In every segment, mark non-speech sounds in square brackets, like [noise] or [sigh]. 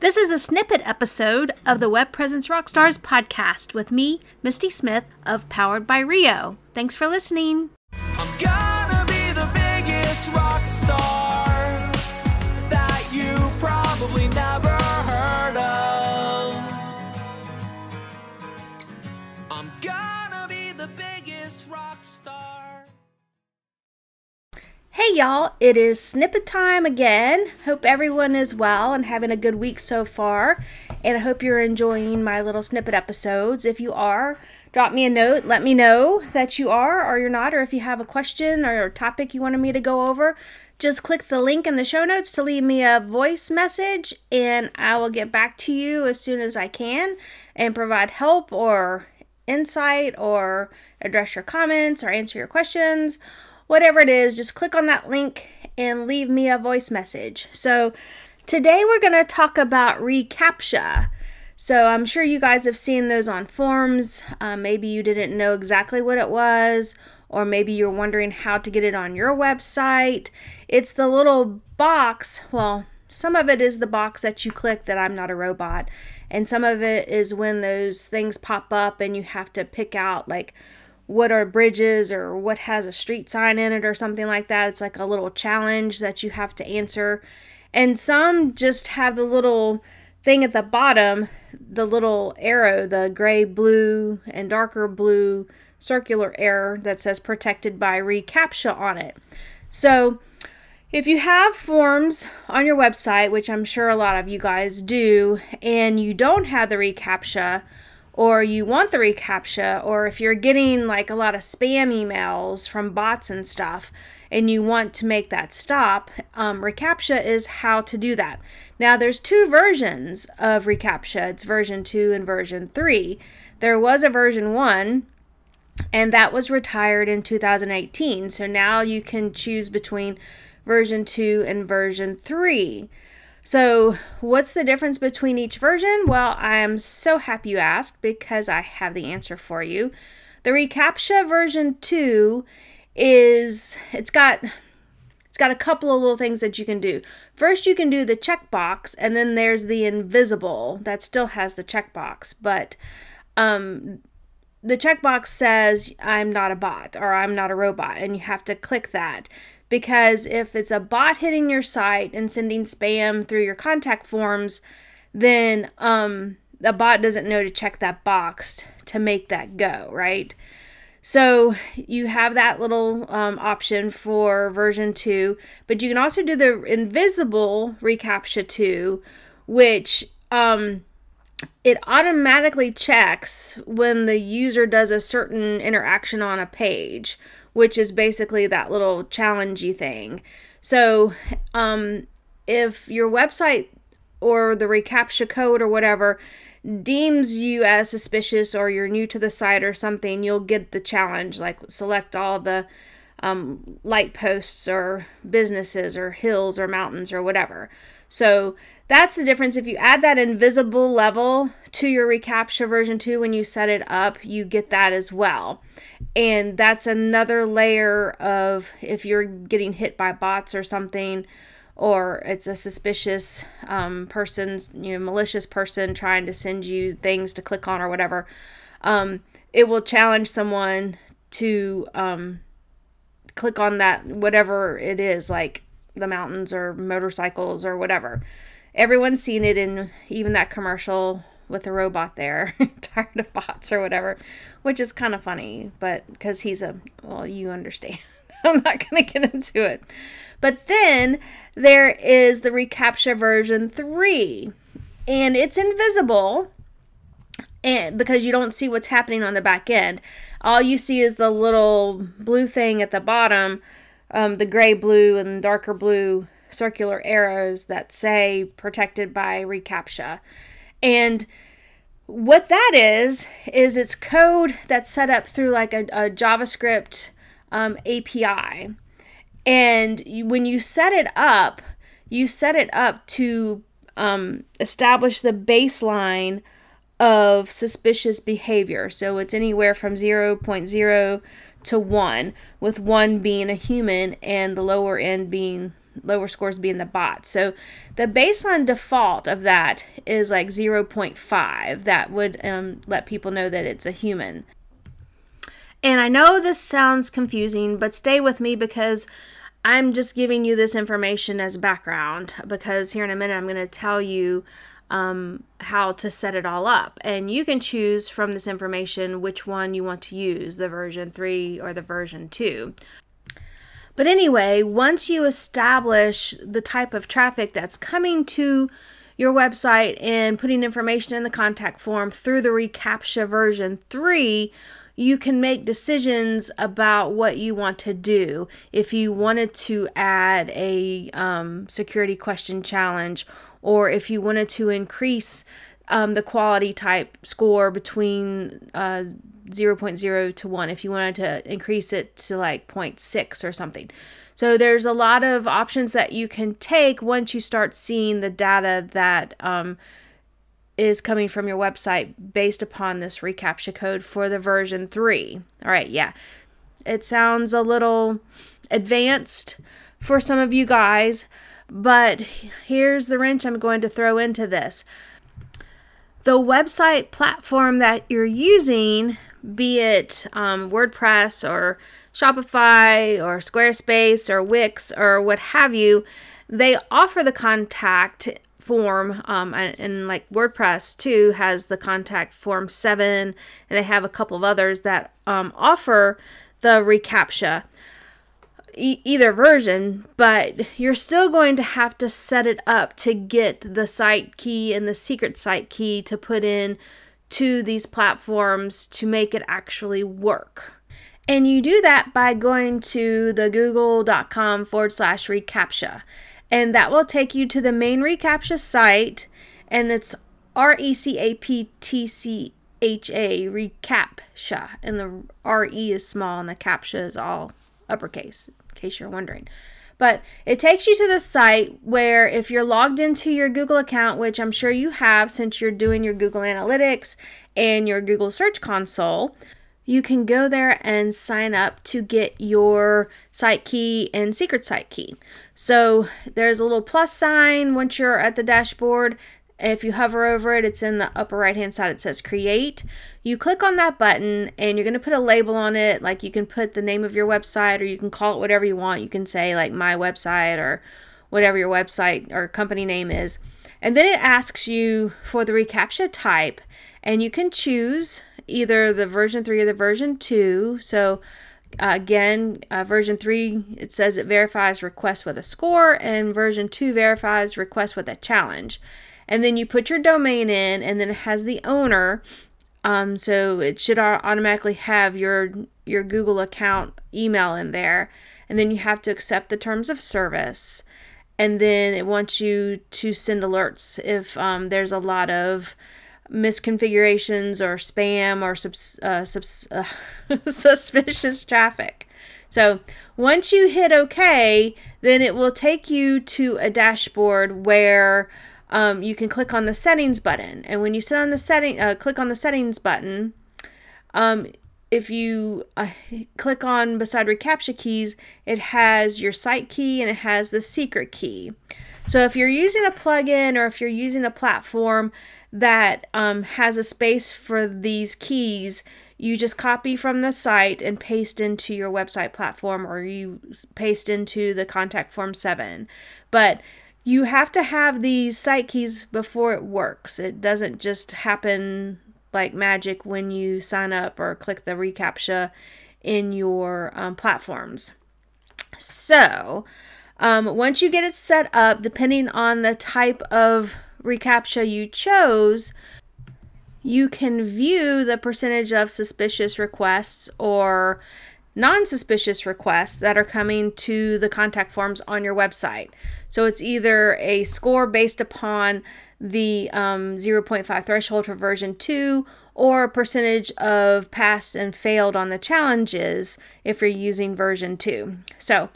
This is a snippet episode of the Web Presence Rockstars podcast with me, Misty Smith of Powered by Rio. Thanks for listening. I'm gonna be the biggest rock star Hey y'all, it is snippet time again. Hope everyone is well and having a good week so far. And I hope you're enjoying my little snippet episodes. If you are, drop me a note. Let me know that you are or you're not, or if you have a question or a topic you wanted me to go over. Just click the link in the show notes to leave me a voice message, and I will get back to you as soon as I can and provide help or insight or address your comments or answer your questions whatever it is, just click on that link and leave me a voice message. So, today we're going to talk about reCAPTCHA. So, I'm sure you guys have seen those on forums. Uh, maybe you didn't know exactly what it was, or maybe you're wondering how to get it on your website. It's the little box, well, some of it is the box that you click that I'm not a robot, and some of it is when those things pop up and you have to pick out like what are bridges or what has a street sign in it or something like that. It's like a little challenge that you have to answer. And some just have the little thing at the bottom, the little arrow, the gray, blue, and darker blue circular arrow that says protected by reCAPTCHA on it. So, if you have forms on your website, which I'm sure a lot of you guys do, and you don't have the reCAPTCHA, or you want the reCAPTCHA, or if you're getting like a lot of spam emails from bots and stuff, and you want to make that stop, um, reCAPTCHA is how to do that. Now, there's two versions of reCAPTCHA. It's version two and version three. There was a version one, and that was retired in 2018. So now you can choose between version two and version three. So, what's the difference between each version? Well, I'm so happy you asked because I have the answer for you. The reCAPTCHA version 2 is it's got it's got a couple of little things that you can do. First, you can do the checkbox, and then there's the invisible that still has the checkbox, but um, the checkbox says I'm not a bot or I'm not a robot, and you have to click that because if it's a bot hitting your site and sending spam through your contact forms, then um, the bot doesn't know to check that box to make that go, right? So you have that little um, option for version 2, but you can also do the invisible reCAPTCHA 2, which um, it automatically checks when the user does a certain interaction on a page which is basically that little challengey thing. So, um, if your website or the reCAPTCHA code or whatever deems you as suspicious or you're new to the site or something, you'll get the challenge like select all the um, light posts or businesses or hills or mountains or whatever. So that's the difference. If you add that invisible level to your reCAPTCHA version 2 when you set it up, you get that as well. And that's another layer of if you're getting hit by bots or something, or it's a suspicious um, person, you know, malicious person trying to send you things to click on or whatever, um, it will challenge someone to um, click on that, whatever it is, like the mountains or motorcycles or whatever everyone's seen it in even that commercial with the robot there, [laughs] tired of bots or whatever, which is kind of funny, but because he's a, well, you understand. [laughs] I'm not going to get into it. But then there is the reCAPTCHA version 3, and it's invisible and because you don't see what's happening on the back end. All you see is the little blue thing at the bottom, um, the gray blue and darker blue circular arrows that say protected by reCAPTCHA. And what that is, is it's code that's set up through like a, a JavaScript um, API. And you, when you set it up, you set it up to um, establish the baseline of suspicious behavior. So it's anywhere from 0.0 to 1, with 1 being a human and the lower end being lower scores being the bot. So the baseline default of that is like 0.5. That would um, let people know that it's a human. And I know this sounds confusing, but stay with me because I'm just giving you this information as background because here in a minute I'm going to tell you um, how to set it all up. And you can choose from this information which one you want to use the version 3 or the version 2. But anyway, once you establish the type of traffic that's coming to your website and putting information in the contact form through the reCAPTCHA version 3, you can make decisions about what you want to do. If you wanted to add a um, security question challenge, or if you wanted to increase um, the quality type score between uh, 0.0 to 1, if you wanted to increase it to like 0.6 or something. So there's a lot of options that you can take once you start seeing the data that um, is coming from your website based upon this reCAPTCHA code for the version 3. All right, yeah. It sounds a little advanced for some of you guys, but here's the wrench I'm going to throw into this. The website platform that you're using, be it um, WordPress or Shopify or Squarespace or Wix or what have you, they offer the contact form um, and, and, like wordpress too has the contact form 7 and they have a couple of others that um, offer the recaptcha e- either version but you're still going to have to set it up to get the site key and the secret site key to put in to these platforms to make it actually work. And you do that by going to the google.com forward slash recaptcha. And that will take you to the main reCAPTCHA site, and it's R E C A P T C H A reCAPTCHA, and the R E is small and the CAPTCHA is all uppercase, in case you're wondering. But it takes you to the site where, if you're logged into your Google account, which I'm sure you have since you're doing your Google Analytics and your Google Search Console, you can go there and sign up to get your site key and secret site key. So there's a little plus sign once you're at the dashboard. If you hover over it, it's in the upper right hand side. It says create. You click on that button and you're going to put a label on it. Like you can put the name of your website or you can call it whatever you want. You can say like my website or whatever your website or company name is. And then it asks you for the reCAPTCHA type and you can choose either the version 3 or the version 2. So uh, again, uh, version 3, it says it verifies request with a score, and version 2 verifies request with a challenge. And then you put your domain in, and then it has the owner. Um, so it should automatically have your your Google account email in there, and then you have to accept the terms of service, and then it wants you to send alerts if um, there's a lot of misconfigurations or spam or subs, uh, subs, uh, [laughs] suspicious traffic. So once you hit OK, then it will take you to a dashboard where um, you can click on the settings button. And when you sit on the setting, uh, click on the settings button, um, if you uh, click on beside reCAPTCHA keys, it has your site key and it has the secret key. So if you're using a plugin or if you're using a platform that um, has a space for these keys, you just copy from the site and paste into your website platform or you paste into the contact form 7. But you have to have these site keys before it works. It doesn't just happen like magic when you sign up or click the reCAPTCHA in your um, platforms. So, um, once you get it set up, depending on the type of reCAPTCHA you chose, you can view the percentage of suspicious requests or non suspicious requests that are coming to the contact forms on your website. So it's either a score based upon the um, 0.5 threshold for version 2 or a percentage of passed and failed on the challenges if you're using version 2. So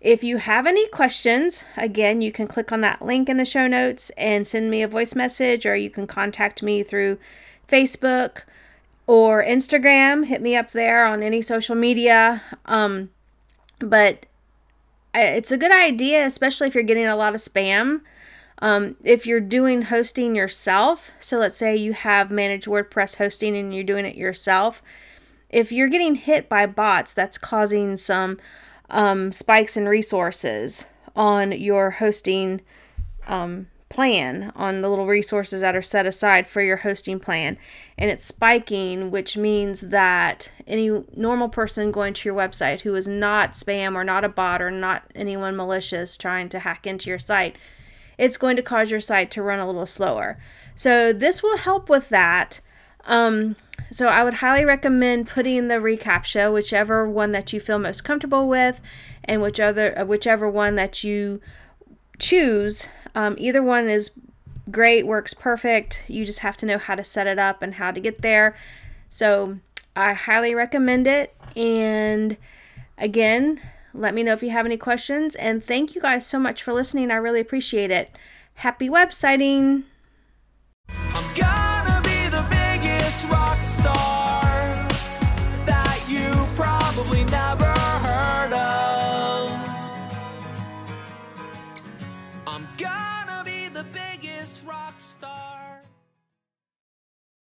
if you have any questions, again, you can click on that link in the show notes and send me a voice message, or you can contact me through Facebook or Instagram. Hit me up there on any social media. Um, but it's a good idea, especially if you're getting a lot of spam. Um, if you're doing hosting yourself, so let's say you have managed WordPress hosting and you're doing it yourself, if you're getting hit by bots, that's causing some um, spikes in resources on your hosting um, plan, on the little resources that are set aside for your hosting plan. And it's spiking, which means that any normal person going to your website who is not spam or not a bot or not anyone malicious trying to hack into your site, it's going to cause your site to run a little slower. So this will help with that. Um, so I would highly recommend putting the reCAPTCHA, whichever one that you feel most comfortable with, and whichever whichever one that you choose. Um, either one is great, works perfect. You just have to know how to set it up and how to get there. So I highly recommend it. And again, let me know if you have any questions. And thank you guys so much for listening. I really appreciate it. Happy websiting!